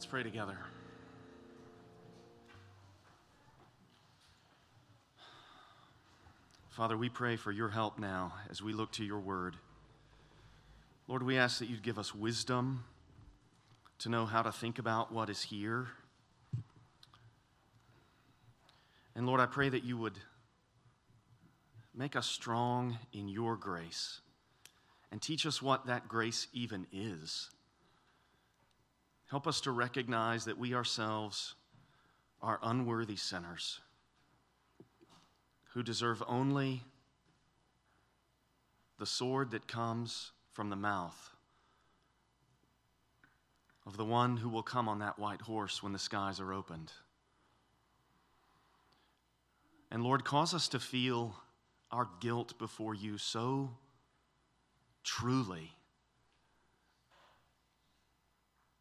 Let's pray together. Father, we pray for your help now as we look to your word. Lord, we ask that you'd give us wisdom to know how to think about what is here. And Lord, I pray that you would make us strong in your grace and teach us what that grace even is. Help us to recognize that we ourselves are unworthy sinners who deserve only the sword that comes from the mouth of the one who will come on that white horse when the skies are opened. And Lord, cause us to feel our guilt before you so truly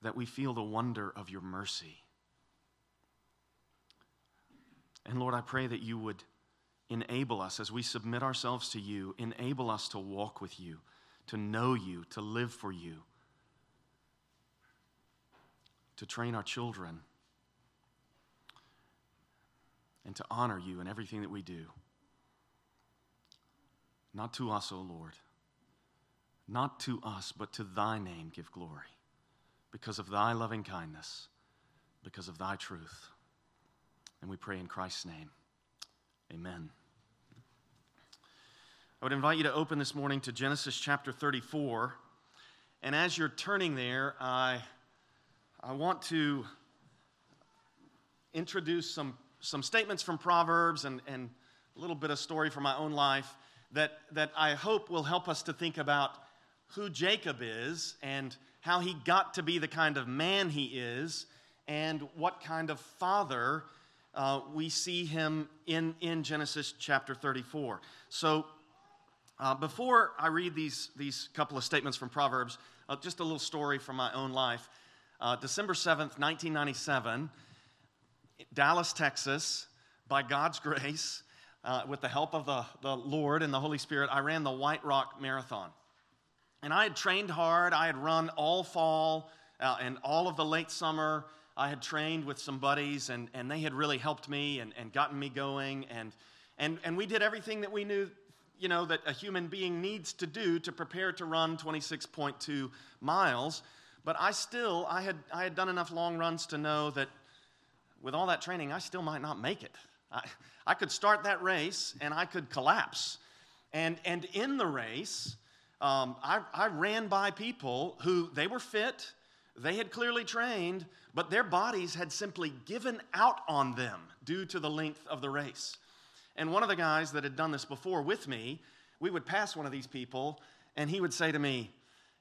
that we feel the wonder of your mercy. And Lord, I pray that you would enable us as we submit ourselves to you, enable us to walk with you, to know you, to live for you, to train our children, and to honor you in everything that we do. Not to us, O Lord. Not to us, but to thy name give glory because of thy loving kindness, because of thy truth. And we pray in Christ's name. Amen. I would invite you to open this morning to Genesis chapter 34. And as you're turning there, I, I want to introduce some, some statements from Proverbs and, and a little bit of story from my own life that, that I hope will help us to think about who Jacob is and how he got to be the kind of man he is and what kind of father uh, we see him in, in Genesis chapter 34. So, uh, before I read these, these couple of statements from Proverbs, uh, just a little story from my own life. Uh, December 7th, 1997, Dallas, Texas, by God's grace, uh, with the help of the, the Lord and the Holy Spirit, I ran the White Rock Marathon. And I had trained hard. I had run all fall uh, and all of the late summer. I had trained with some buddies, and, and they had really helped me and, and gotten me going. And, and, and we did everything that we knew, you know, that a human being needs to do to prepare to run 26.2 miles. But I still, I had, I had done enough long runs to know that with all that training, I still might not make it. I, I could start that race and I could collapse. And, and in the race, um, I, I ran by people who they were fit, they had clearly trained, but their bodies had simply given out on them due to the length of the race. And one of the guys that had done this before with me, we would pass one of these people, and he would say to me,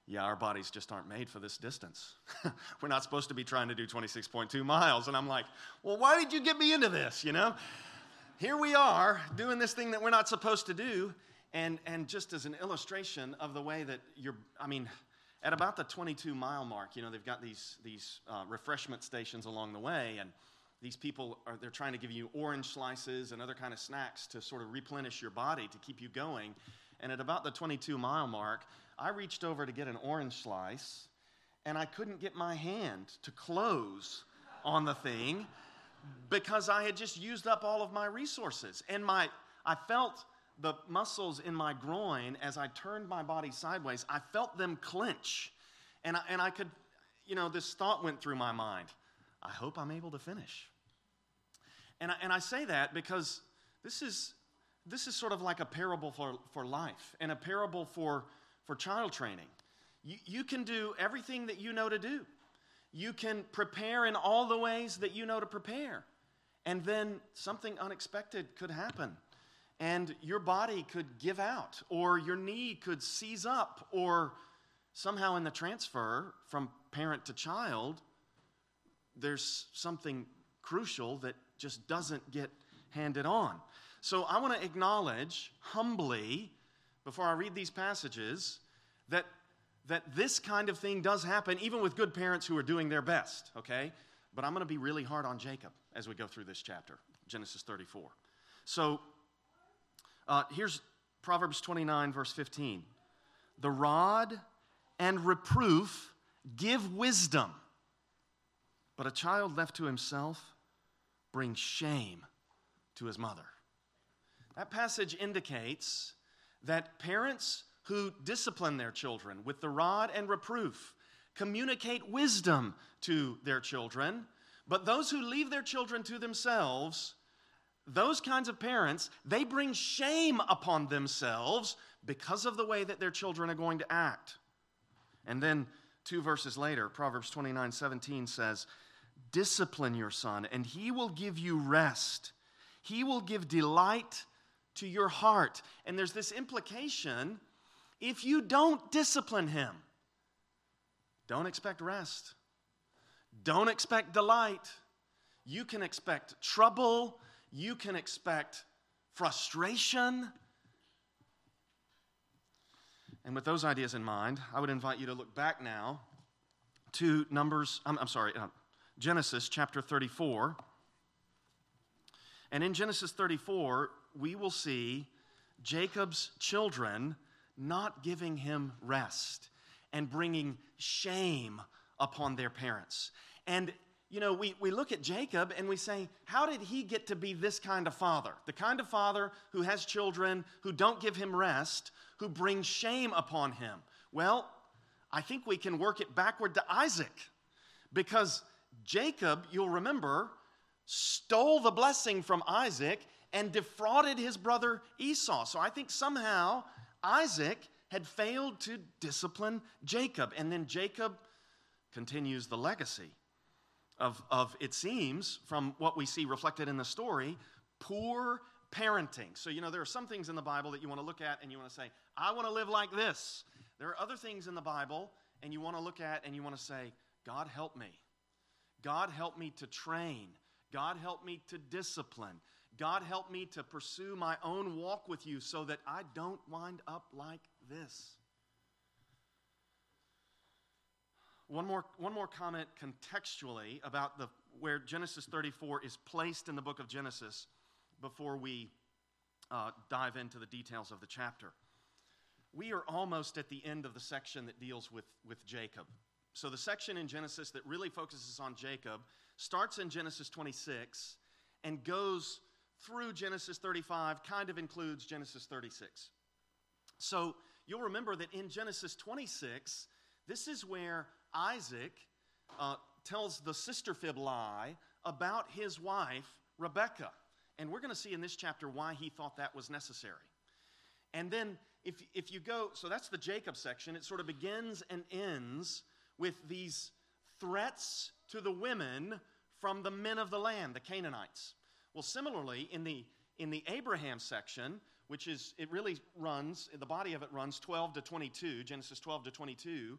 yeah, our bodies just aren't made for this distance. We're not supposed to be trying to do 26.2 miles. And I'm like, well, why did you get me into this? You know? Here we are doing this thing that we're not supposed to do. And, and just as an illustration of the way that you're, I mean, at about the 22 mile mark, you know, they've got these, these uh, refreshment stations along the way, and these people are, they're trying to give you orange slices and other kind of snacks to sort of replenish your body to keep you going. And at about the 22 mile mark, I reached over to get an orange slice, and I couldn't get my hand to close on the thing because I had just used up all of my resources. And my, I felt the muscles in my groin, as I turned my body sideways, I felt them clench. And I, and I could, you know, this thought went through my mind I hope I'm able to finish. And I, and I say that because this is, this is sort of like a parable for, for life and a parable for, for child training. You, you can do everything that you know to do, you can prepare in all the ways that you know to prepare. And then something unexpected could happen and your body could give out, or your knee could seize up, or somehow in the transfer from parent to child, there's something crucial that just doesn't get handed on. So I want to acknowledge humbly, before I read these passages, that, that this kind of thing does happen, even with good parents who are doing their best, okay? But I'm going to be really hard on Jacob as we go through this chapter, Genesis 34. So uh, here's Proverbs 29, verse 15. The rod and reproof give wisdom, But a child left to himself brings shame to his mother. That passage indicates that parents who discipline their children with the rod and reproof communicate wisdom to their children, but those who leave their children to themselves, those kinds of parents, they bring shame upon themselves because of the way that their children are going to act. And then two verses later, Proverbs 29 17 says, Discipline your son, and he will give you rest. He will give delight to your heart. And there's this implication if you don't discipline him, don't expect rest, don't expect delight. You can expect trouble, you can expect frustration. And with those ideas in mind, I would invite you to look back now to Numbers, I'm, I'm sorry, uh, Genesis chapter 34. And in Genesis 34, we will see Jacob's children not giving him rest and bringing shame upon their parents. And, you know, we, we look at Jacob and we say, how did he get to be this kind of father? The kind of father who has children who don't give him rest, who bring shame upon him. Well, I think we can work it backward to Isaac because Jacob, you'll remember, stole the blessing from Isaac and defrauded his brother Esau. So I think somehow Isaac had failed to discipline Jacob. And then Jacob continues the legacy of, of, it seems, from what we see reflected in the story, poor parenting. So, you know, there are some things in the Bible that you want to look at and you want to say, I want to live like this. There are other things in the Bible and you want to look at and you want to say, God help me. God help me to train. God help me to discipline. God help me to pursue my own walk with you so that I don't wind up like this. One more, one more comment contextually about the, where Genesis 34 is placed in the book of Genesis before we uh, dive into the details of the chapter. We are almost at the end of the section that deals with, with Jacob. So, the section in Genesis that really focuses on Jacob starts in Genesis 26 and goes through Genesis 35, kind of includes Genesis 36. So, you'll remember that in Genesis 26, this is where Isaac uh, tells the sister fib lie about his wife, Rebecca. And we're going to see in this chapter why he thought that was necessary. And then, if, if you go, so that's the Jacob section, it sort of begins and ends with these threats to the women from the men of the land, the Canaanites. Well, similarly, in the, in the Abraham section, which is, it really runs, the body of it runs 12 to 22, Genesis 12 to 22.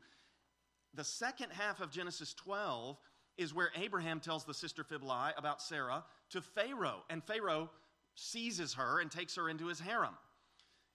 The second half of Genesis 12 is where Abraham tells the sister fib lie about Sarah to Pharaoh, and Pharaoh seizes her and takes her into his harem.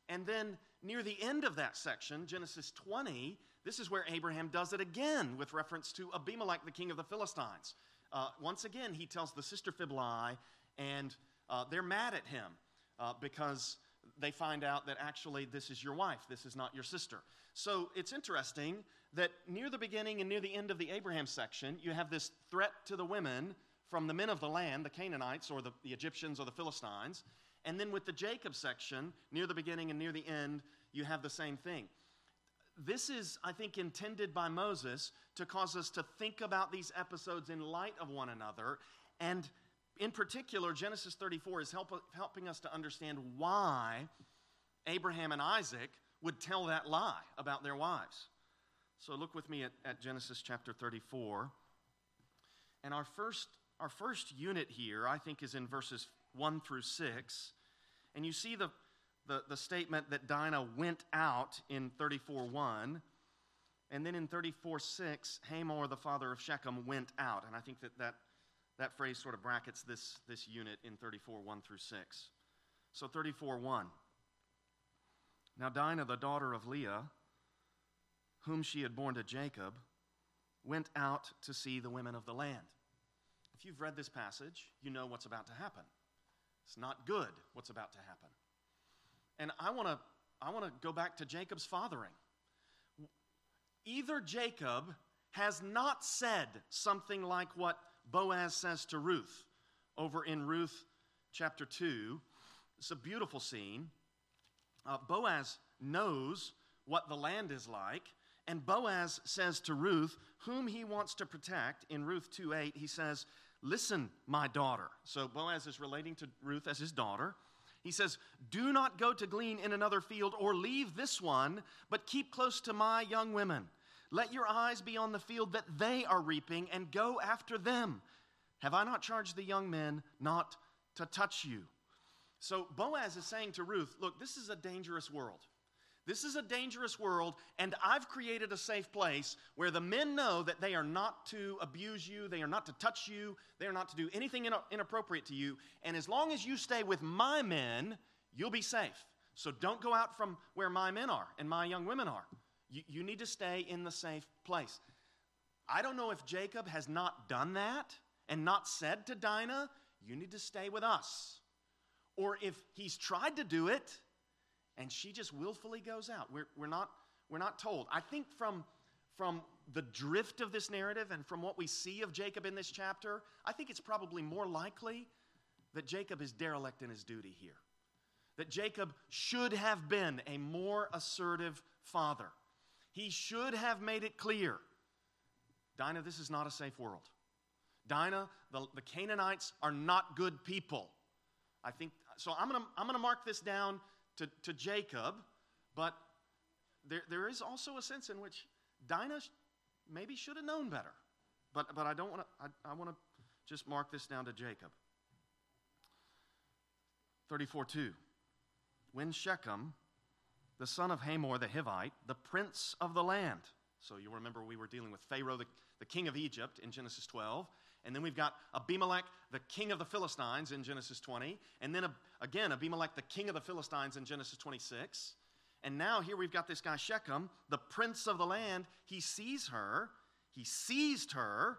And then near the end of that section, Genesis 20, this is where Abraham does it again with reference to Abimelech, the king of the Philistines. Uh, once again, he tells the sister fib lie, and uh, they're mad at him uh, because they find out that actually this is your wife, this is not your sister. So it's interesting that near the beginning and near the end of the Abraham section, you have this threat to the women from the men of the land, the Canaanites or the, the Egyptians or the Philistines. And then with the Jacob section, near the beginning and near the end, you have the same thing. This is, I think, intended by Moses to cause us to think about these episodes in light of one another. And in particular, Genesis 34 is help, helping us to understand why Abraham and Isaac would tell that lie about their wives. So look with me at, at Genesis chapter 34. And our first, our first unit here, I think, is in verses 1 through 6. And you see the, the, the statement that Dinah went out in 34 1. And then in 34 6, Hamor, the father of Shechem, went out. And I think that that, that phrase sort of brackets this, this unit in 34 1 through 6. So 34 1. Now Dinah, the daughter of Leah, whom she had borne to Jacob, went out to see the women of the land. If you've read this passage, you know what's about to happen. It's not good what's about to happen. And I want to I want to go back to Jacob's fathering. Either Jacob has not said something like what Boaz says to Ruth over in Ruth chapter 2. It's a beautiful scene. Uh, Boaz knows what the land is like, and Boaz says to Ruth, whom he wants to protect, in Ruth 2 8, he says, Listen, my daughter. So Boaz is relating to Ruth as his daughter. He says, Do not go to glean in another field or leave this one, but keep close to my young women. Let your eyes be on the field that they are reaping and go after them. Have I not charged the young men not to touch you? So Boaz is saying to Ruth, Look, this is a dangerous world. This is a dangerous world, and I've created a safe place where the men know that they are not to abuse you, they are not to touch you, they are not to do anything inappropriate to you. And as long as you stay with my men, you'll be safe. So don't go out from where my men are and my young women are. You, you need to stay in the safe place. I don't know if Jacob has not done that and not said to Dinah, You need to stay with us. Or if he's tried to do it and she just willfully goes out. We're, we're, not, we're not told. I think from, from the drift of this narrative and from what we see of Jacob in this chapter, I think it's probably more likely that Jacob is derelict in his duty here. That Jacob should have been a more assertive father. He should have made it clear Dinah, this is not a safe world. Dinah, the, the Canaanites are not good people. I think so. I'm to I'm to mark this down to, to Jacob, but there, there is also a sense in which Dinah maybe should have known better. But, but I don't want to, I, I want to just mark this down to Jacob. 34 2. When Shechem, the son of Hamor the Hivite, the prince of the land, so you remember we were dealing with Pharaoh, the, the king of Egypt, in Genesis 12. And then we've got Abimelech, the king of the Philistines, in Genesis 20. And then again, Abimelech, the king of the Philistines, in Genesis 26. And now here we've got this guy Shechem, the prince of the land. He sees her, he seized her.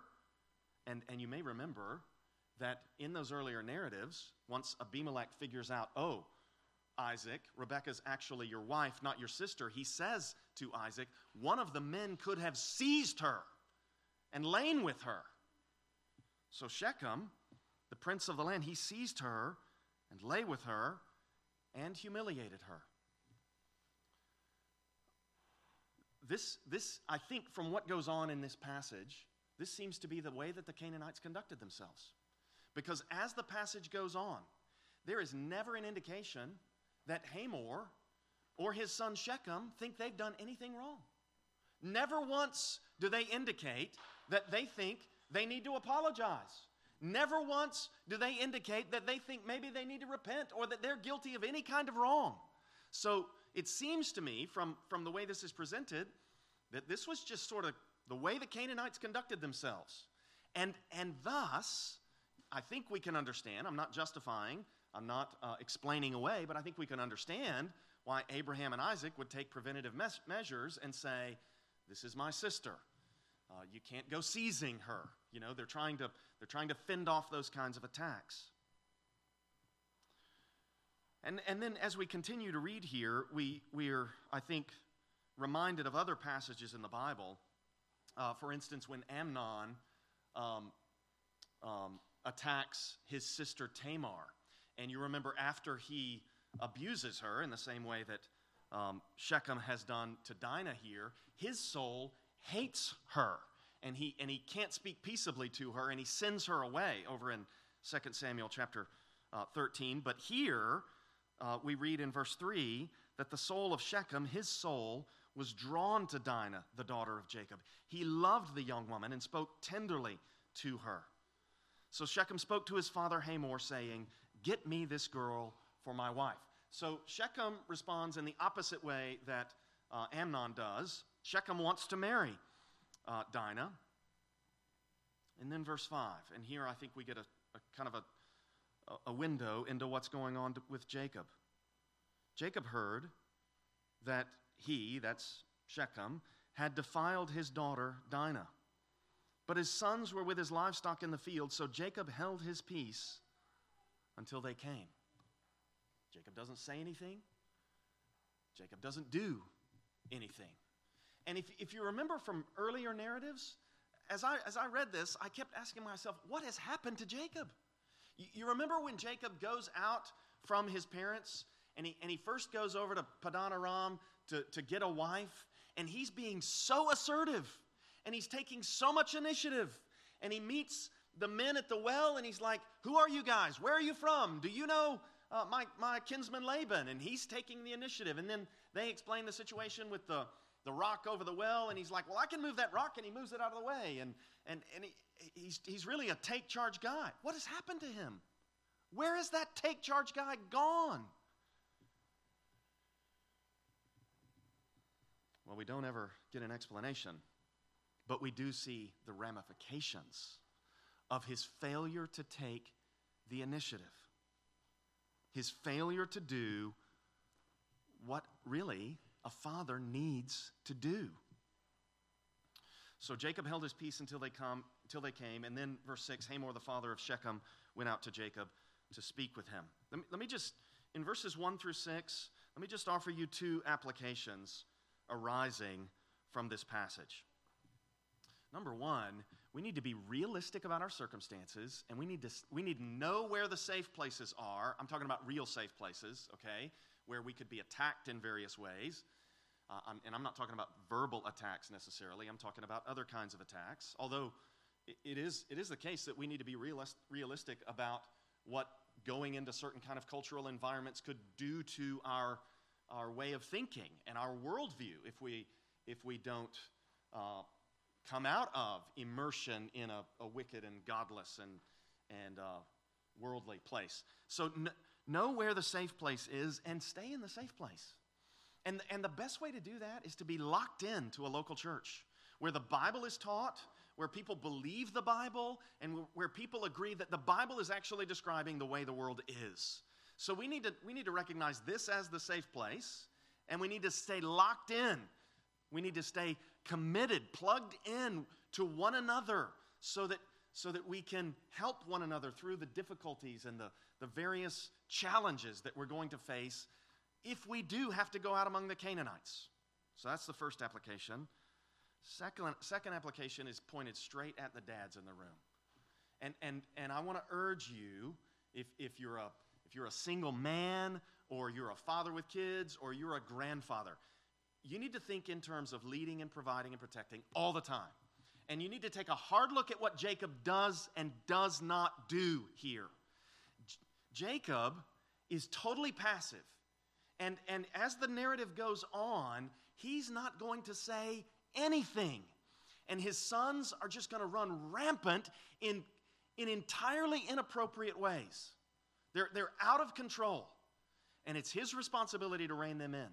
And, and you may remember that in those earlier narratives, once Abimelech figures out, oh, Isaac, Rebecca's actually your wife, not your sister, he says to Isaac, one of the men could have seized her and lain with her. So Shechem, the prince of the land, he seized her and lay with her and humiliated her. This, this, I think, from what goes on in this passage, this seems to be the way that the Canaanites conducted themselves. Because as the passage goes on, there is never an indication that Hamor or his son Shechem think they've done anything wrong. Never once do they indicate that they think they need to apologize. Never once do they indicate that they think maybe they need to repent or that they're guilty of any kind of wrong. So it seems to me, from, from the way this is presented, that this was just sort of the way the Canaanites conducted themselves. And, and thus, I think we can understand, I'm not justifying, I'm not uh, explaining away, but I think we can understand why Abraham and Isaac would take preventative mes- measures and say, This is my sister. Uh, you can't go seizing her. You know, they're trying, to, they're trying to fend off those kinds of attacks. And, and then as we continue to read here, we, we are, I think, reminded of other passages in the Bible. Uh, for instance, when Amnon um, um, attacks his sister Tamar. And you remember after he abuses her in the same way that um, Shechem has done to Dinah here, his soul hates her and he, and he can't speak peaceably to her and he sends her away over in 2 Samuel chapter uh, 13. But here uh, we read in verse 3 that the soul of Shechem, his soul, was drawn to Dinah, the daughter of Jacob. He loved the young woman and spoke tenderly to her. So Shechem spoke to his father Hamor, saying, Get me this girl for my wife. So Shechem responds in the opposite way that uh, Amnon does. Shechem wants to marry uh, Dinah. And then verse 5. And here I think we get a, a kind of a, a window into what's going on to, with Jacob. Jacob heard that he, that's Shechem, had defiled his daughter Dinah. But his sons were with his livestock in the field, so Jacob held his peace until they came. Jacob doesn't say anything, Jacob doesn't do anything. And if, if you remember from earlier narratives, as I, as I read this, I kept asking myself, what has happened to Jacob? You, you remember when Jacob goes out from his parents and he, and he first goes over to Padan Aram to, to get a wife, and he's being so assertive and he's taking so much initiative. And he meets the men at the well and he's like, Who are you guys? Where are you from? Do you know uh, my, my kinsman Laban? And he's taking the initiative. And then they explain the situation with the, the rock over the well, and he's like, Well, I can move that rock, and he moves it out of the way. And, and, and he, he's, he's really a take charge guy. What has happened to him? Where is that take charge guy gone? Well, we don't ever get an explanation, but we do see the ramifications of his failure to take the initiative, his failure to do what really a father needs to do. So Jacob held his peace until they come until they came, and then verse 6, Hamor, the father of Shechem, went out to Jacob to speak with him. Let me, let me just, in verses 1 through 6, let me just offer you two applications arising from this passage. Number one, we need to be realistic about our circumstances and we need to, we need to know where the safe places are. I'm talking about real safe places, okay, where we could be attacked in various ways. Uh, I'm, and I'm not talking about verbal attacks necessarily, I'm talking about other kinds of attacks. Although it, it, is, it is the case that we need to be realist, realistic about what going into certain kind of cultural environments could do to our, our way of thinking and our worldview if we, if we don't uh, come out of immersion in a, a wicked and godless and, and uh, worldly place. So kn- know where the safe place is and stay in the safe place. And, and the best way to do that is to be locked in to a local church where the Bible is taught, where people believe the Bible, and where people agree that the Bible is actually describing the way the world is. So we need to, we need to recognize this as the safe place, and we need to stay locked in we need to stay committed, plugged in to one another so that, so that we can help one another through the difficulties and the, the various challenges that we're going to face if we do have to go out among the Canaanites. So that's the first application. Second, second application is pointed straight at the dads in the room. And, and, and I want to urge you, if, if, you're a, if you're a single man, or you're a father with kids, or you're a grandfather, you need to think in terms of leading and providing and protecting all the time. And you need to take a hard look at what Jacob does and does not do here. J- Jacob is totally passive. And, and as the narrative goes on, he's not going to say anything. And his sons are just going to run rampant in, in entirely inappropriate ways. They're, they're out of control. And it's his responsibility to rein them in,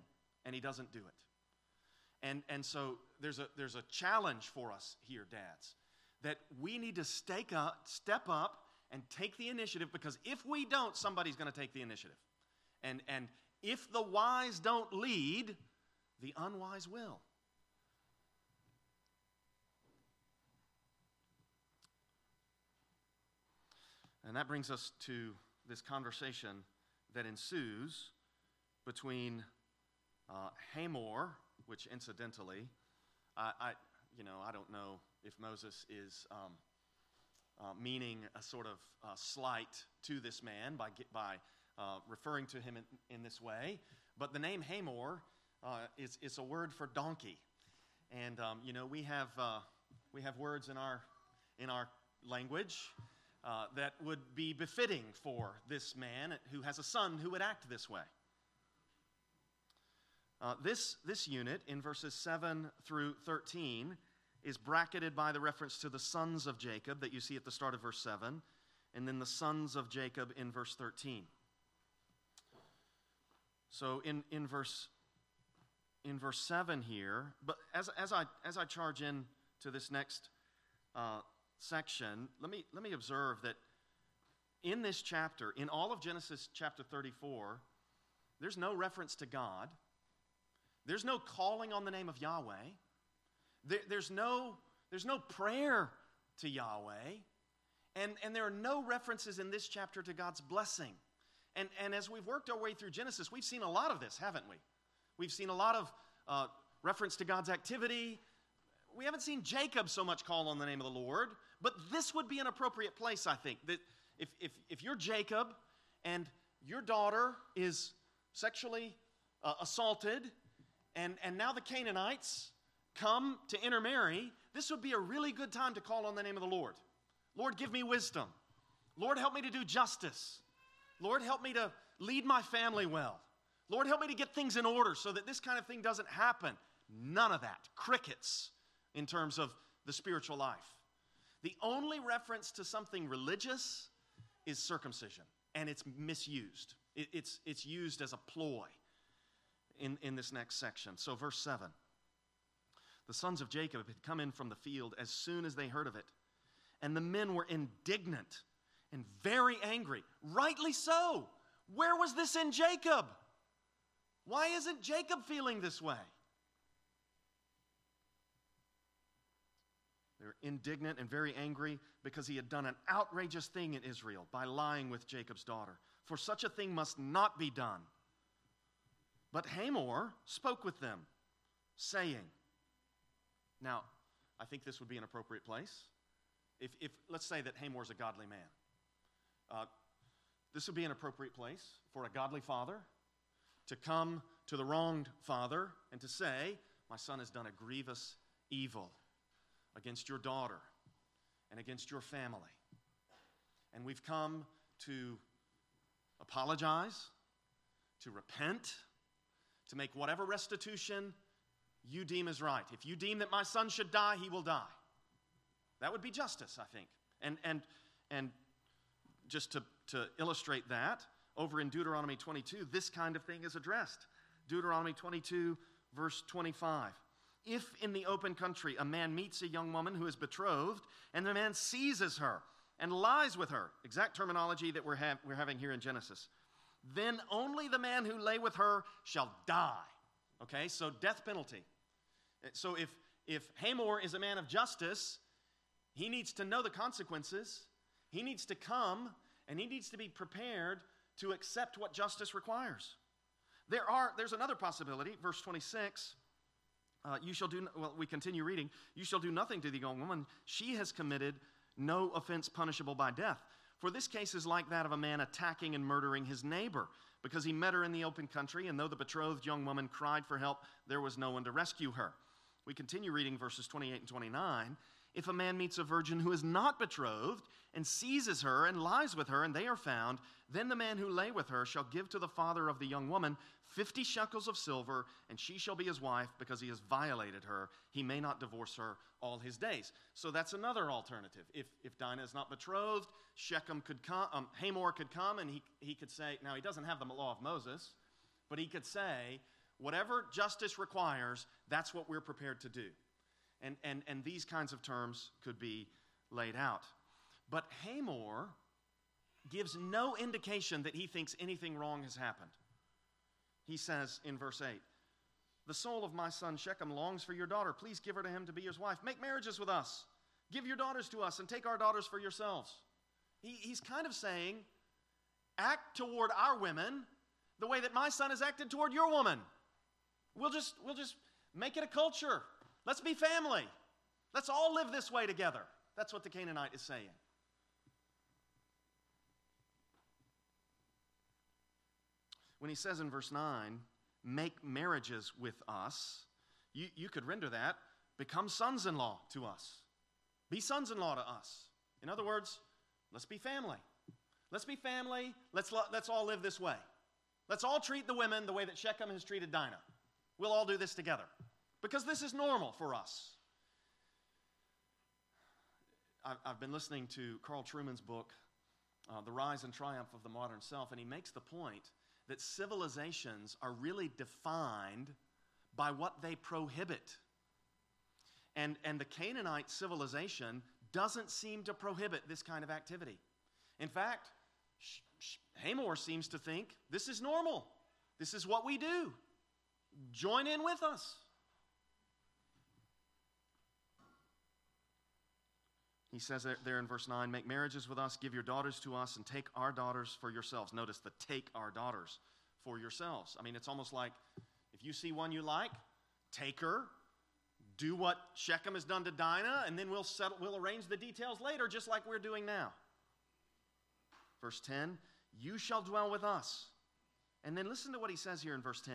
and he doesn't do it. And, and so there's a, there's a challenge for us here, dads, that we need to stake up, step up and take the initiative because if we don't, somebody's going to take the initiative. And, and if the wise don't lead, the unwise will. And that brings us to this conversation that ensues between uh, Hamor which incidentally, I, I, you know, I don't know if Moses is um, uh, meaning a sort of uh, slight to this man by, by uh, referring to him in, in, this way, but the name Hamor uh, is, is a word for donkey. And, um, you know, we have, uh, we have words in our, in our language uh, that would be befitting for this man who has a son who would act this way. Uh, this, this unit in verses 7 through 13 is bracketed by the reference to the sons of Jacob that you see at the start of verse 7, and then the sons of Jacob in verse 13. So in, in, verse, in verse 7 here, but as, as, I, as I charge in to this next uh, section, let me, let me observe that in this chapter, in all of Genesis chapter 34, there's no reference to God. There's no calling on the name of Yahweh. There, there's, no, there's no prayer to Yahweh. And, and there are no references in this chapter to God's blessing. And, and as we've worked our way through Genesis, we've seen a lot of this, haven't we? We've seen a lot of uh, reference to God's activity. we haven't seen Jacob so much call on the name of the Lord, but this would be an appropriate place, I think. That if, if, if you're Jacob and your daughter is sexually uh, assaulted, and, and now the Canaanites come to intermarry, this would be a really good time to call on the name of the Lord. Lord, give me wisdom. Lord, help me to do justice. Lord, help me to lead my family well. Lord, help me to get things in order so that this kind of thing doesn't happen. None of that. Crickets in terms of the spiritual life. The only reference to something religious is circumcision, and it's misused. It, it's, it's used as a ploy in, in this next section. So, verse 7 The sons of Jacob had come in from the field as soon as they heard of it, and the men were indignant and very angry. Rightly so. Where was this in Jacob? Why isn't Jacob feeling this way? They're indignant and very angry because he had done an outrageous thing in Israel by lying with Jacob's daughter. For such a thing must not be done. But Hamor spoke with them, saying, Now, I think this would be an appropriate place. If, if let's say that Hamor is a godly man, uh, this would be an appropriate place for a godly father to come to the wronged father and to say, My son has done a grievous evil against your daughter and against your family. And we've come to apologize, to repent, to make whatever restitution you deem is right. If you deem that my son should die, he will die. That would be justice, I think. And, and, and just to, to illustrate that, over in Deuteronomy 22, this kind of thing is addressed. Deuteronomy 22, verse 25. If in the open country a man meets a young woman who is betrothed, and the man seizes her and lies with her, exact terminology that we're, ha- we're having here in Genesis, then only the man who lay with her shall die. Okay, so death penalty. So if, if Hamor is a man of justice, he needs to know the consequences. He needs to come and he needs to be prepared to accept what justice requires. There are, there's another possibility, verse 26. Uh, you shall do, well, we continue reading. You shall do nothing to the young woman. She has committed no offense punishable by death. For this case is like that of a man attacking and murdering his neighbor, because he met her in the open country, and though the betrothed young woman cried for help, there was no one to rescue her. We continue reading verses 28 and 29. If a man meets a virgin who is not betrothed and seizes her and lies with her, and they are found, then the man who lay with her shall give to the father of the young woman fifty shekels of silver, and she shall be his wife because he has violated her. He may not divorce her all his days. So that's another alternative. If, if Dinah is not betrothed, Shechem could come, um, Hamor could come, and he, he could say, now he doesn't have the law of Moses, but he could say, whatever justice requires, that's what we're prepared to do. And, and, and these kinds of terms could be laid out. But Hamor gives no indication that he thinks anything wrong has happened. He says in verse 8, The soul of my son Shechem longs for your daughter. Please give her to him to be his wife. Make marriages with us. Give your daughters to us and take our daughters for yourselves. He, he's kind of saying, Act toward our women the way that my son has acted toward your woman. We'll just, we'll just make it a culture. Let's be family. Let's all live this way together. That's what the Canaanite is saying. When he says in verse 9, make marriages with us, you, you could render that become sons in law to us. Be sons in law to us. In other words, let's be family. Let's be family. Let's, let's all live this way. Let's all treat the women the way that Shechem has treated Dinah. We'll all do this together because this is normal for us. I've been listening to Carl Trueman's book, uh, The Rise and Triumph of the Modern Self, and he makes the point that civilizations are really defined by what they prohibit. And, and the Canaanite civilization doesn't seem to prohibit this kind of activity. In fact, Hamor seems to think this is normal. This is what we do. Join in with us. He says there in verse 9, make marriages with us, give your daughters to us, and take our daughters for yourselves. Notice the take our daughters for yourselves. I mean, it's almost like if you see one you like, take her, do what Shechem has done to Dinah, and then we'll, settle, we'll arrange the details later, just like we're doing now. Verse 10 You shall dwell with us. And then listen to what he says here in verse 10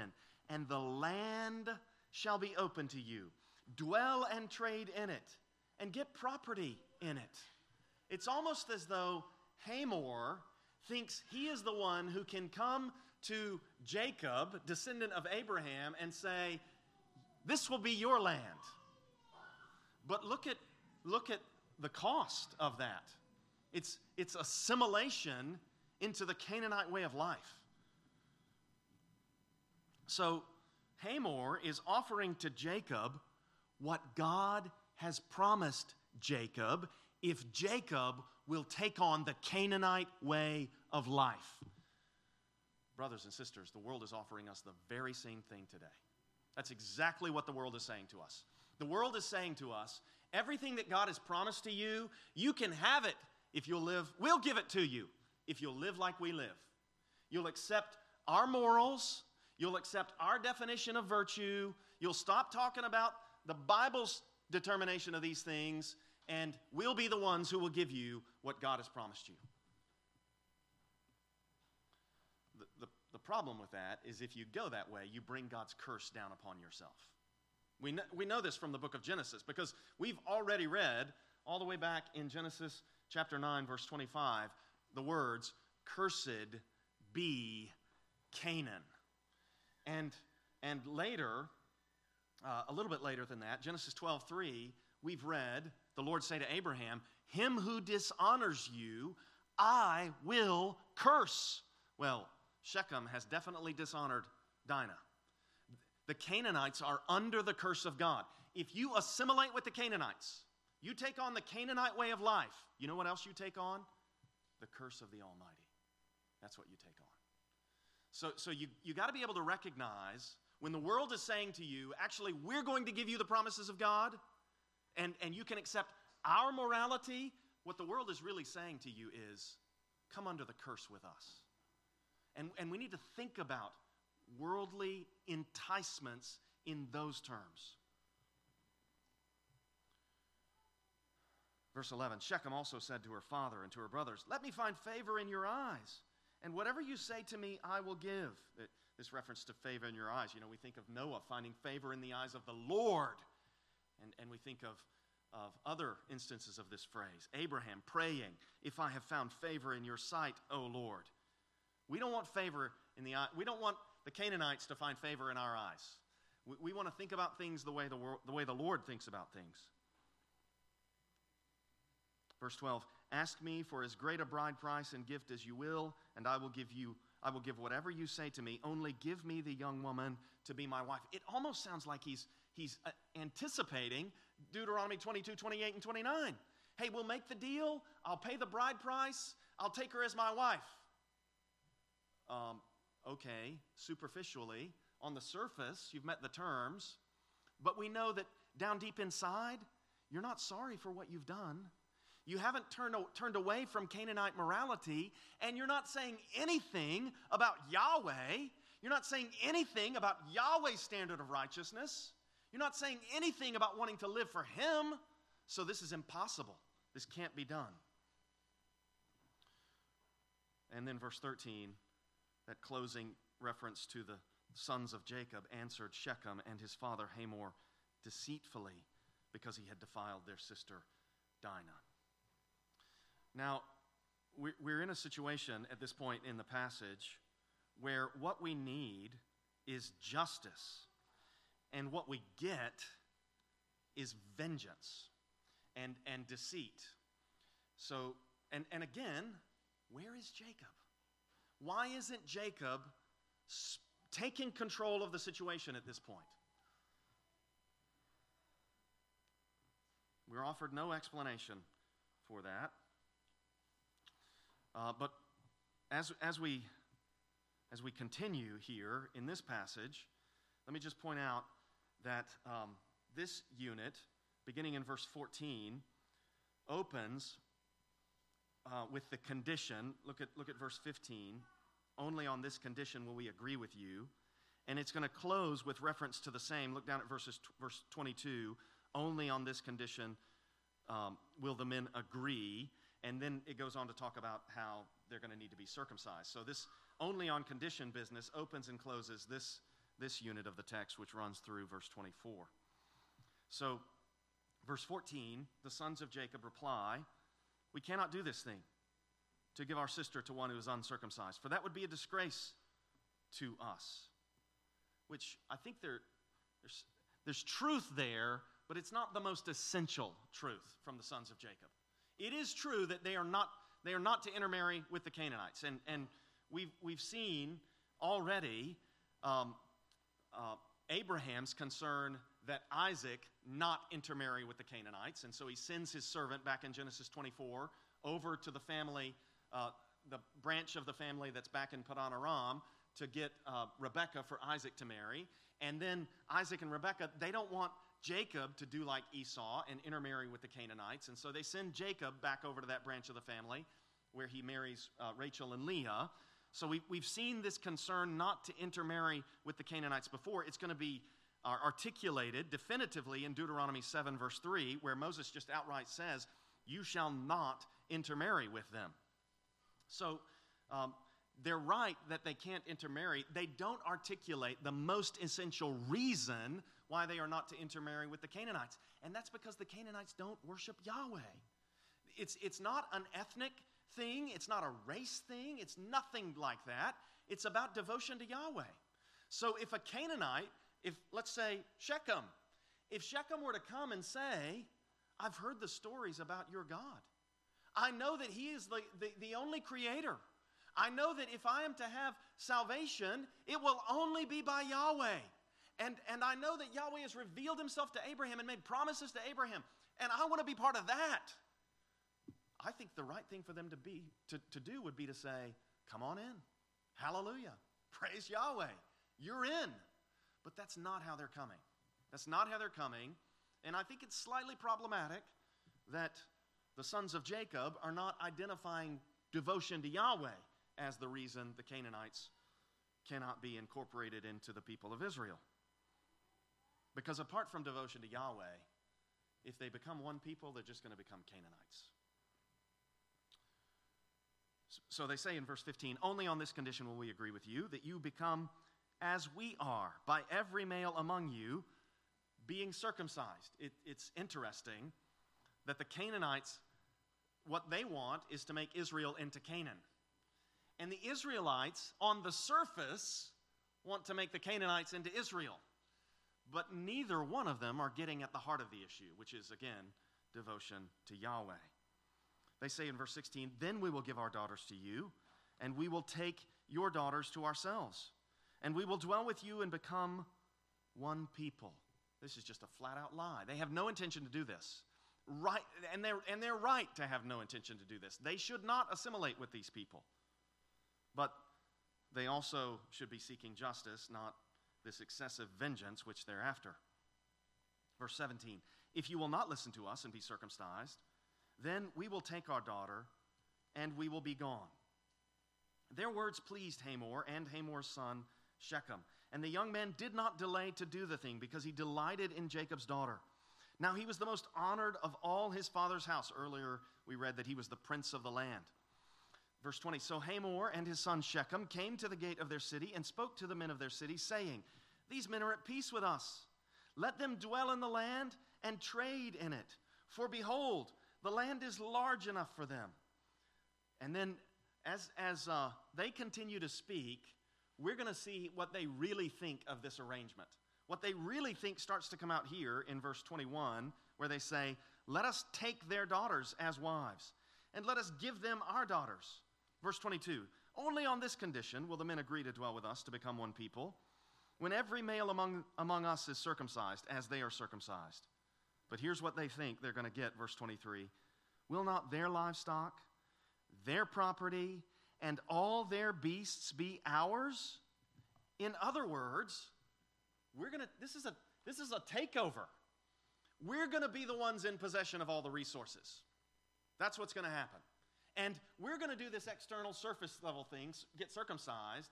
And the land shall be open to you. Dwell and trade in it, and get property in it. It's almost as though Hamor thinks he is the one who can come to Jacob, descendant of Abraham, and say, This will be your land. But look at, look at the cost of that. It's, it's assimilation into the Canaanite way of life. So Hamor is offering to Jacob what God has promised Jacob if Jacob will take on the Canaanite way of life. Brothers and sisters, the world is offering us the very same thing today. That's exactly what the world is saying to us. The world is saying to us, everything that God has promised to you, you can have it if you'll live, we'll give it to you if you'll live like we live. You'll accept our morals, you'll accept our definition of virtue, you'll stop talking about the Bible's determination of these things, and we'll be the ones who will give you what God has promised you. The, the, the problem with that is if you go that way, you bring God's curse down upon yourself. We know, we know this from the book of Genesis because we've already read all the way back in Genesis chapter 9, verse 25, the words, Cursed be Canaan. And, and later, uh, a little bit later than that, Genesis 12, 3, we've read the Lord say to Abraham, Him who dishonors you, I will curse. Well, Shechem has definitely dishonored Dinah. The Canaanites are under the curse of God. If you assimilate with the Canaanites, you take on the Canaanite way of life. You know what else you take on? The curse of the Almighty. That's what you take on. So, so you, you got to be able to recognize when the world is saying to you, actually, we're going to give you the promises of God, and, and you can accept our morality, what the world is really saying to you is, come under the curse with us. And, and we need to think about worldly enticements in those terms. Verse 11 Shechem also said to her father and to her brothers, Let me find favor in your eyes, and whatever you say to me, I will give. This reference to favor in your eyes, you know, we think of Noah finding favor in the eyes of the Lord, and, and we think of, of other instances of this phrase. Abraham praying, If I have found favor in your sight, O Lord. We don't want favor in the eye. We don't want the Canaanites to find favor in our eyes. We, we want to think about things the way the, world, the way the Lord thinks about things. Verse 12, ask me for as great a bride price and gift as you will, and I will give you, I will give whatever you say to me. Only give me the young woman to be my wife. It almost sounds like he's, he's uh, anticipating Deuteronomy 22, 28, and 29. Hey, we'll make the deal. I'll pay the bride price. I'll take her as my wife. Um, okay, superficially, on the surface, you've met the terms, but we know that down deep inside, you're not sorry for what you've done. You haven't turned, turned away from Canaanite morality, and you're not saying anything about Yahweh. You're not saying anything about Yahweh's standard of righteousness. You're not saying anything about wanting to live for Him. So this is impossible. This can't be done. And then verse 13, that closing reference to the sons of Jacob answered Shechem and his father Hamor deceitfully because he had defiled their sister Dinah. Now, we're in a situation at this point in the passage where what we need is justice, and what we get is vengeance and, and deceit. So, and, and again, where is Jacob? Why isn't Jacob taking control of the situation at this point? We're offered no explanation for that. Uh, but as, as, we, as we continue here in this passage, let me just point out that um, this unit, beginning in verse 14, opens uh, with the condition. Look at, look at verse 15. Only on this condition will we agree with you. And it's going to close with reference to the same. Look down at verses, verse 22. Only on this condition um, will the men agree. And then it goes on to talk about how they're going to need to be circumcised. So this only on condition business opens and closes this, this unit of the text, which runs through verse 24. So, verse 14, the sons of Jacob reply, We cannot do this thing to give our sister to one who is uncircumcised, for that would be a disgrace to us. Which I think there, there's, there's truth there, but it's not the most essential truth from the sons of Jacob. It is true that they are not, they are not to intermarry with the Canaanites. And, and we've, we've seen already um, uh, Abraham's concern that Isaac not intermarry with the Canaanites. And so he sends his servant back in Genesis 24 over to the family, uh, the branch of the family that's back in Padan Aram to get uh, Rebekah for Isaac to marry. And then Isaac and Rebekah, they don't want Jacob to do like Esau and intermarry with the Canaanites. And so they send Jacob back over to that branch of the family where he marries uh, Rachel and Leah. So we, we've seen this concern not to intermarry with the Canaanites before. It's going to be uh, articulated definitively in Deuteronomy 7, verse 3, where Moses just outright says, You shall not intermarry with them. So um, they're right that they can't intermarry. They don't articulate the most essential reason why they are not to intermarry with the Canaanites. And that's because the Canaanites don't worship Yahweh. It's, it's not an ethnic thing, it's not a race thing, it's nothing like that. It's about devotion to Yahweh. So if a Canaanite, if let's say Shechem, if Shechem were to come and say, I've heard the stories about your God, I know that He is the, the, the only creator. I know that if I am to have salvation, it will only be by Yahweh. And, and I know that Yahweh has revealed himself to Abraham and made promises to Abraham. And I want to be part of that. I think the right thing for them to be to, to do would be to say, come on in. Hallelujah. Praise Yahweh. You're in. But that's not how they're coming. That's not how they're coming. And I think it's slightly problematic that the sons of Jacob are not identifying devotion to Yahweh as the reason the Canaanites cannot be incorporated into the people of Israel. Because apart from devotion to Yahweh, if they become one people, they're just going to become Canaanites. So they say in verse 15, Only on this condition will we agree with you, that you become as we are, by every male among you being circumcised. It, it's interesting that the Canaanites, what they want is to make Israel into Canaan. And the Israelites, on the surface, want to make the Canaanites into Israel. But neither one of them are getting at the heart of the issue, which is, again, devotion to Yahweh. They say in verse 16, Then we will give our daughters to you, and we will take your daughters to ourselves, and we will dwell with you and become one people. This is just a flat out lie. They have no intention to do this. Right, and they're, and they're right to have no intention to do this. They should not assimilate with these people. But they also should be seeking justice, not this excessive vengeance which they're after. Verse 17 If you will not listen to us and be circumcised, then we will take our daughter and we will be gone. Their words pleased Hamor and Hamor's son Shechem. And the young man did not delay to do the thing because he delighted in Jacob's daughter. Now he was the most honored of all his father's house. Earlier we read that he was the prince of the land. Verse 20 So Hamor and his son Shechem came to the gate of their city and spoke to the men of their city, saying, These men are at peace with us. Let them dwell in the land and trade in it. For behold, the land is large enough for them. And then, as, as uh, they continue to speak, we're going to see what they really think of this arrangement. What they really think starts to come out here in verse 21, where they say, Let us take their daughters as wives, and let us give them our daughters Verse 22 Only on this condition will the men agree to dwell with us to become one people, when every male among, among us is circumcised, as they are circumcised. But here's what they think they're going to get, verse 23 Will not their livestock, their property, and all their beasts be ours? In other words, we're going to, this is a, this is a takeover. We're going to be the ones in possession of all the resources. That's what's going to happen. And we're going to do this external surface level things, get circumcised,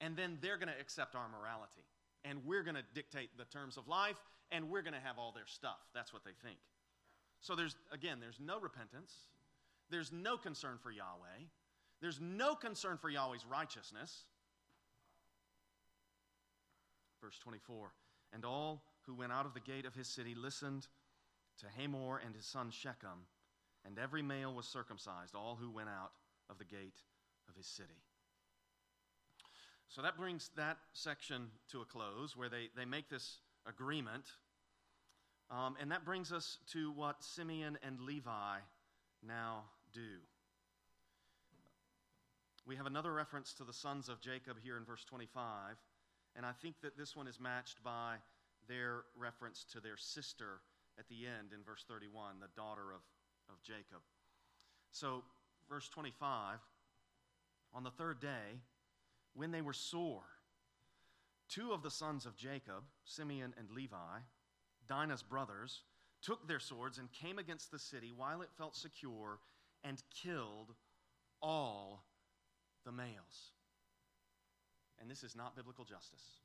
and then they're going to accept our morality. and we're going to dictate the terms of life, and we're going to have all their stuff. That's what they think. So there's, again, there's no repentance, there's no concern for Yahweh, there's no concern for Yahweh's righteousness. Verse 24 And all who went out of the gate of his city listened to Hamor and his son Shechem, and every male was circumcised, all who went out of the gate of his city. So that brings that section to a close where they, they make this agreement. Um, and that brings us to what Simeon and Levi now do. We have another reference to the sons of Jacob here in verse 25, and I think that this one is matched by their reference to their sister at the end in verse 31, the daughter of, of Jacob. So, verse 25, on the third day, when they were sore, two of the sons of Jacob, Simeon and Levi, Dinah's brothers, took their swords and came against the city while it felt secure and killed all the males. And this is not biblical justice,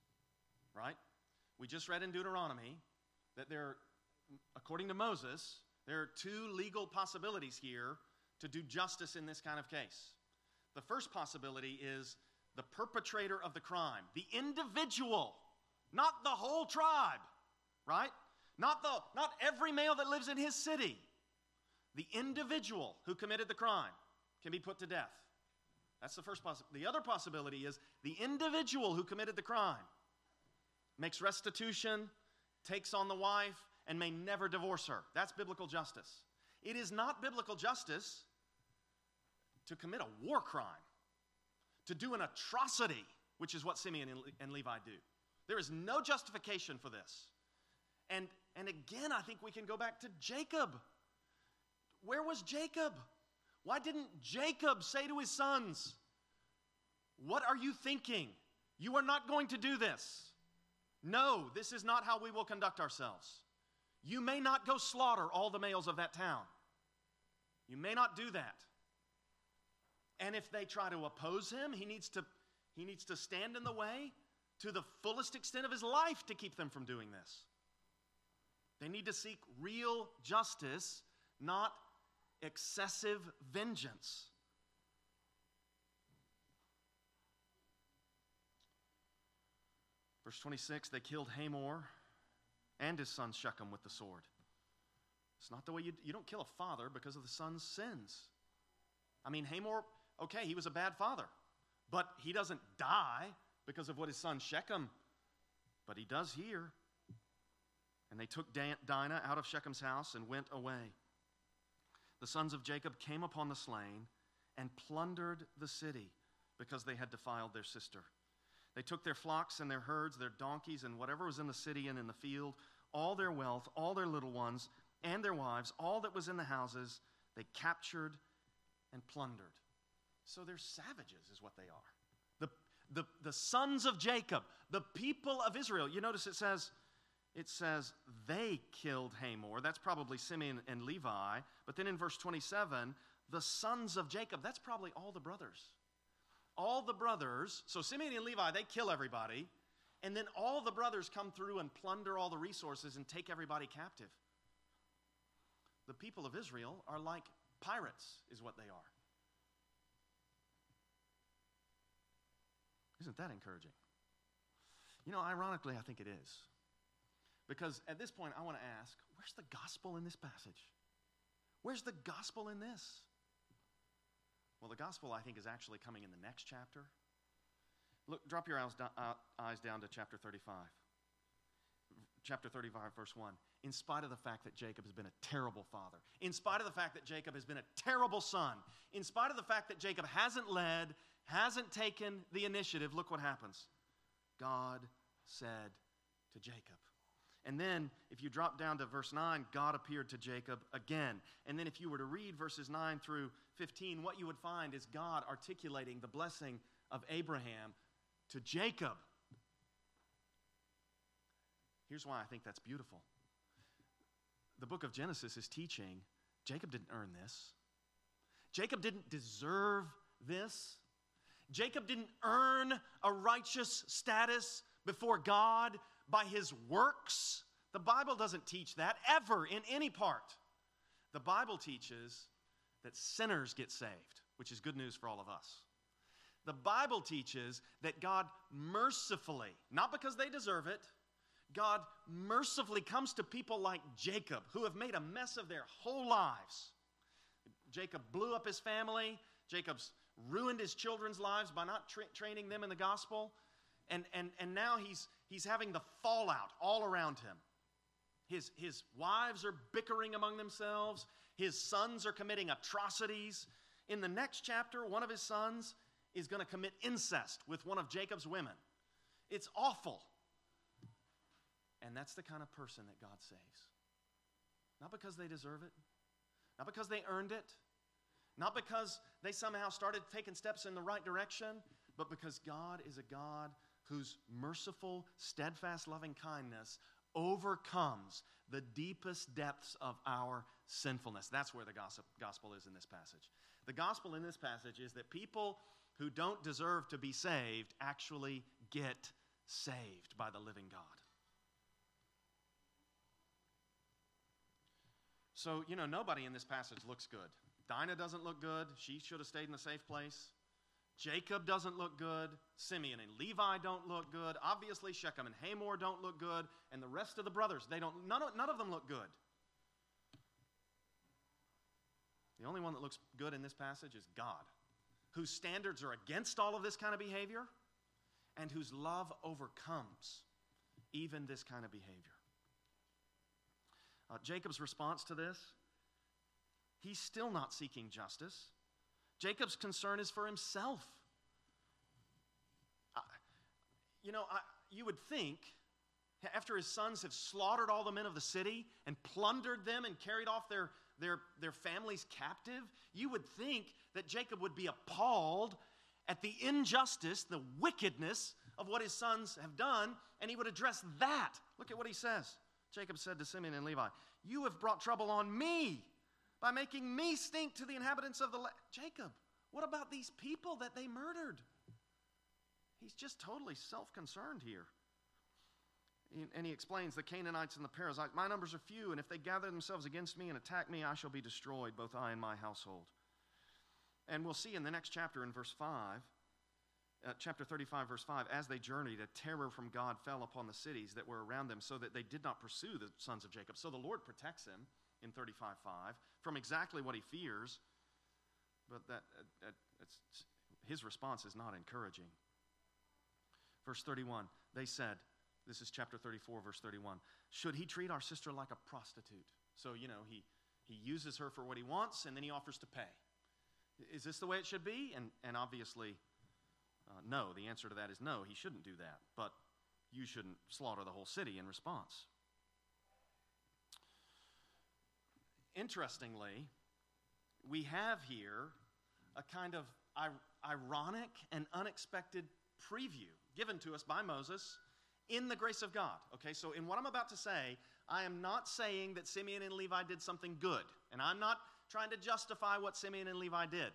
right? We just read in Deuteronomy that there, according to Moses, there are two legal possibilities here to do justice in this kind of case. The first possibility is the perpetrator of the crime, the individual, not the whole tribe, right? Not, the, not every male that lives in his city. The individual who committed the crime can be put to death. That's the first possibility. The other possibility is the individual who committed the crime makes restitution, takes on the wife, and may never divorce her. That's biblical justice. It is not biblical justice to commit a war crime to do an atrocity, which is what Simeon and Levi do. There is no justification for this. And, and again, I think we can go back to Jacob. Where was Jacob? Why didn't Jacob say to his sons, What are you thinking? You are not going to do this. No, this is not how we will conduct ourselves. You may not go slaughter all the males of that town. You may not do that. And if they try to oppose him, he needs to, he needs to stand in the way to the fullest extent of his life to keep them from doing this. They need to seek real justice, not excessive vengeance. Verse 26 they killed Hamor and his son Shechem with the sword. It's not the way you, you don't kill a father because of the son's sins. I mean, Hamor okay, he was a bad father, but he doesn't die because of what his son Shechem, but he does here. And they took Dinah out of Shechem's house and went away. The sons of Jacob came upon the slain and plundered the city because they had defiled their sister. They took their flocks and their herds, their donkeys, and whatever was in the city and in the field, all their wealth, all their little ones, and their wives, all that was in the houses, they captured and plundered. So they're savages, is what they are. The, the, the sons of Jacob, the people of Israel. You notice it says, it says they killed Hamor. That's probably Simeon and Levi. But then in verse 27, the sons of Jacob, that's probably all the brothers. All the brothers, so Simeon and Levi, they kill everybody. And then all the brothers come through and plunder all the resources and take everybody captive. The people of Israel are like pirates, is what they are. Isn't that encouraging? You know, ironically, I think it is. Because at this point, I want to ask where's the gospel in this passage? Where's the gospel in this? Well, the gospel, I think, is actually coming in the next chapter. Look, drop your eyes, uh, eyes down to chapter 35. Chapter 35, verse 1. In spite of the fact that Jacob has been a terrible father, in spite of the fact that Jacob has been a terrible son, in spite of the fact that Jacob hasn't led hasn't taken the initiative, look what happens. God said to Jacob. And then, if you drop down to verse 9, God appeared to Jacob again. And then, if you were to read verses 9 through 15, what you would find is God articulating the blessing of Abraham to Jacob. Here's why I think that's beautiful. The book of Genesis is teaching Jacob didn't earn this, Jacob didn't deserve this. Jacob didn't earn a righteous status before God by his works. The Bible doesn't teach that ever in any part. The Bible teaches that sinners get saved, which is good news for all of us. The Bible teaches that God mercifully, not because they deserve it, God mercifully comes to people like Jacob who have made a mess of their whole lives. Jacob blew up his family. Jacob's ruined his children's lives by not tra- training them in the gospel. And, and, and now he's, he's having the fallout all around him. His, his wives are bickering among themselves, his sons are committing atrocities. In the next chapter, one of his sons is going to commit incest with one of Jacob's women. It's awful. And that's the kind of person that God saves. Not because they deserve it, not because they earned it, not because they somehow started taking steps in the right direction, but because God is a God whose merciful, steadfast loving kindness overcomes the deepest depths of our sinfulness. That's where the gospel is in this passage. The gospel in this passage is that people who don't deserve to be saved actually get saved by the living God. So, you know, nobody in this passage looks good. Dinah doesn't look good. She should have stayed in a safe place. Jacob doesn't look good. Simeon and Levi don't look good. Obviously, Shechem and Hamor don't look good. And the rest of the brothers, they don't, none of, none of them look good. The only one that looks good in this passage is God, whose standards are against all of this kind of behavior and whose love overcomes even this kind of behavior. Uh, Jacob's response to this, he's still not seeking justice. Jacob's concern is for himself. Uh, you know, I, you would think after his sons have slaughtered all the men of the city and plundered them and carried off their, their, their families captive, you would think that Jacob would be appalled at the injustice, the wickedness of what his sons have done, and he would address that. Look at what he says. Jacob said to Simeon and Levi, You have brought trouble on me by making me stink to the inhabitants of the land. Jacob, what about these people that they murdered? He's just totally self concerned here. And he explains the Canaanites and the Perizzites, my numbers are few, and if they gather themselves against me and attack me, I shall be destroyed, both I and my household. And we'll see in the next chapter in verse 5 uh, chapter 35, verse 5, as they journeyed, a terror from God fell upon the cities that were around them, so that they did not pursue the sons of Jacob. So the Lord protects him in 35, 5 from exactly what he fears, but that, uh, his response is not encouraging. Verse 31, they said, this is chapter 34, verse 31, should he treat our sister like a prostitute? So, you know, he, he uses her for what he wants and then he offers to pay. Is this the way it should be? And, and obviously, uh, no, the answer to that is no, he shouldn't do that. But you shouldn't slaughter the whole city in response. Interestingly, we have here a kind of ironic and unexpected preview given to us by Moses in the grace of God. Okay, so in what I'm about to say, I am not saying that Simeon and Levi did something good, and I'm not trying to justify what Simeon and Levi did.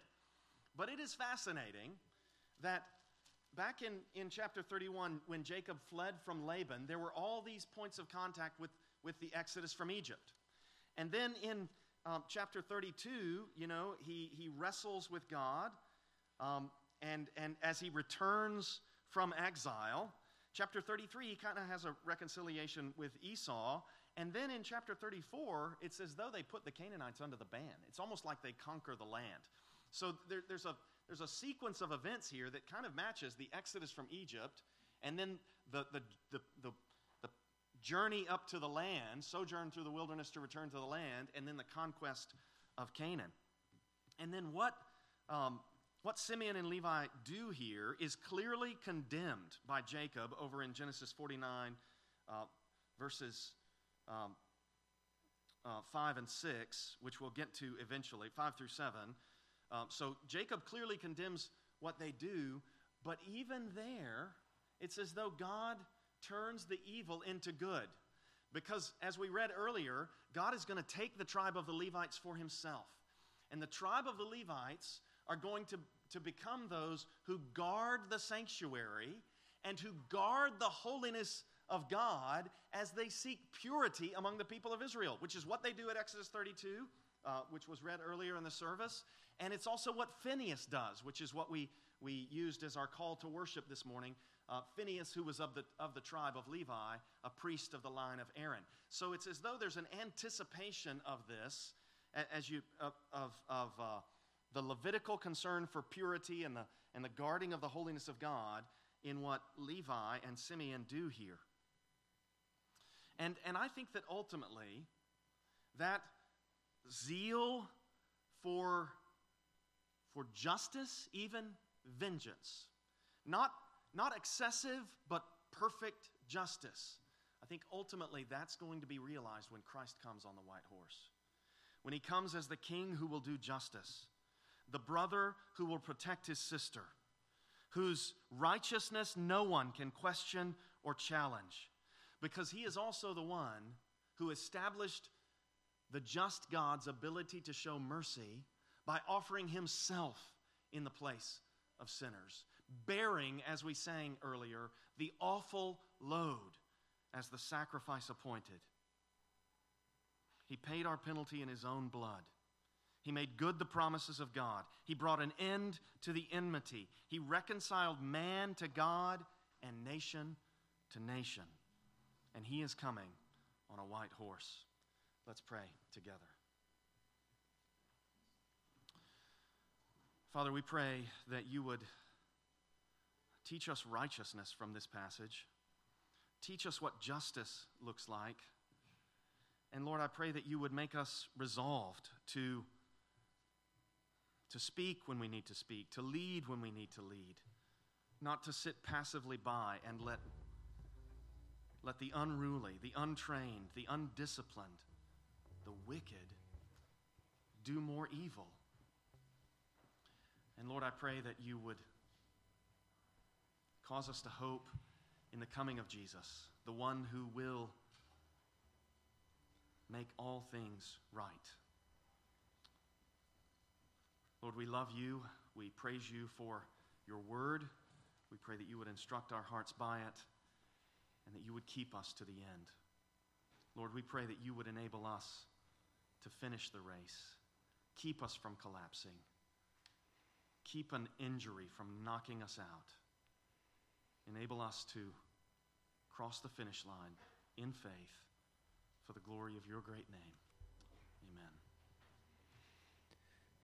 But it is fascinating that back in, in chapter 31, when Jacob fled from Laban, there were all these points of contact with, with the exodus from Egypt. And then in um, chapter 32, you know, he, he wrestles with God. Um, and, and as he returns from exile, chapter 33, he kind of has a reconciliation with Esau. And then in chapter 34, it's as though they put the Canaanites under the ban. It's almost like they conquer the land. So there, there's a there's a sequence of events here that kind of matches the exodus from Egypt and then the, the, the, the, the journey up to the land, sojourn through the wilderness to return to the land, and then the conquest of Canaan. And then what, um, what Simeon and Levi do here is clearly condemned by Jacob over in Genesis 49, uh, verses um, uh, 5 and 6, which we'll get to eventually, 5 through 7. Um, so Jacob clearly condemns what they do, but even there, it's as though God turns the evil into good. Because as we read earlier, God is going to take the tribe of the Levites for himself. And the tribe of the Levites are going to, to become those who guard the sanctuary and who guard the holiness of God as they seek purity among the people of Israel, which is what they do at Exodus 32, uh, which was read earlier in the service. And it's also what Phineas does, which is what we, we used as our call to worship this morning. Uh, Phineas, who was of the, of the tribe of Levi, a priest of the line of Aaron. So it's as though there's an anticipation of this, as you, of, of, uh, the Levitical concern for purity and the, and the guarding of the holiness of God in what Levi and Simeon do here. And, and I think that ultimately, that zeal for, for justice, even vengeance, not, not excessive, but perfect justice, I think ultimately that's going to be realized when Christ comes on the white horse. When he comes as the king who will do justice, the brother who will protect his sister, whose righteousness no one can question or challenge because he is also the one who established the just God's ability to show mercy by offering himself in the place of sinners, bearing, as we sang earlier, the awful load as the sacrifice appointed. He paid our penalty in his own blood. He made good the promises of God. He brought an end to the enmity. He reconciled man to God and nation to nation and he is coming on a white horse. Let's pray together. Father, we pray that you would teach us righteousness from this passage. Teach us what justice looks like. And Lord, I pray that you would make us resolved to, to speak when we need to speak, to lead when we need to lead, not to sit passively by and let let the unruly, the untrained, the undisciplined, the wicked do more evil. And Lord, I pray that you would cause us to hope in the coming of Jesus, the one who will make all things right. Lord, we love you. We praise you for your word. We pray that you would instruct our hearts by it and that you would keep us to the end. Lord, we pray that you would enable us to finish the race, keep us from collapsing, keep an injury from knocking us out, enable us to cross the finish line in faith for the glory of your great name.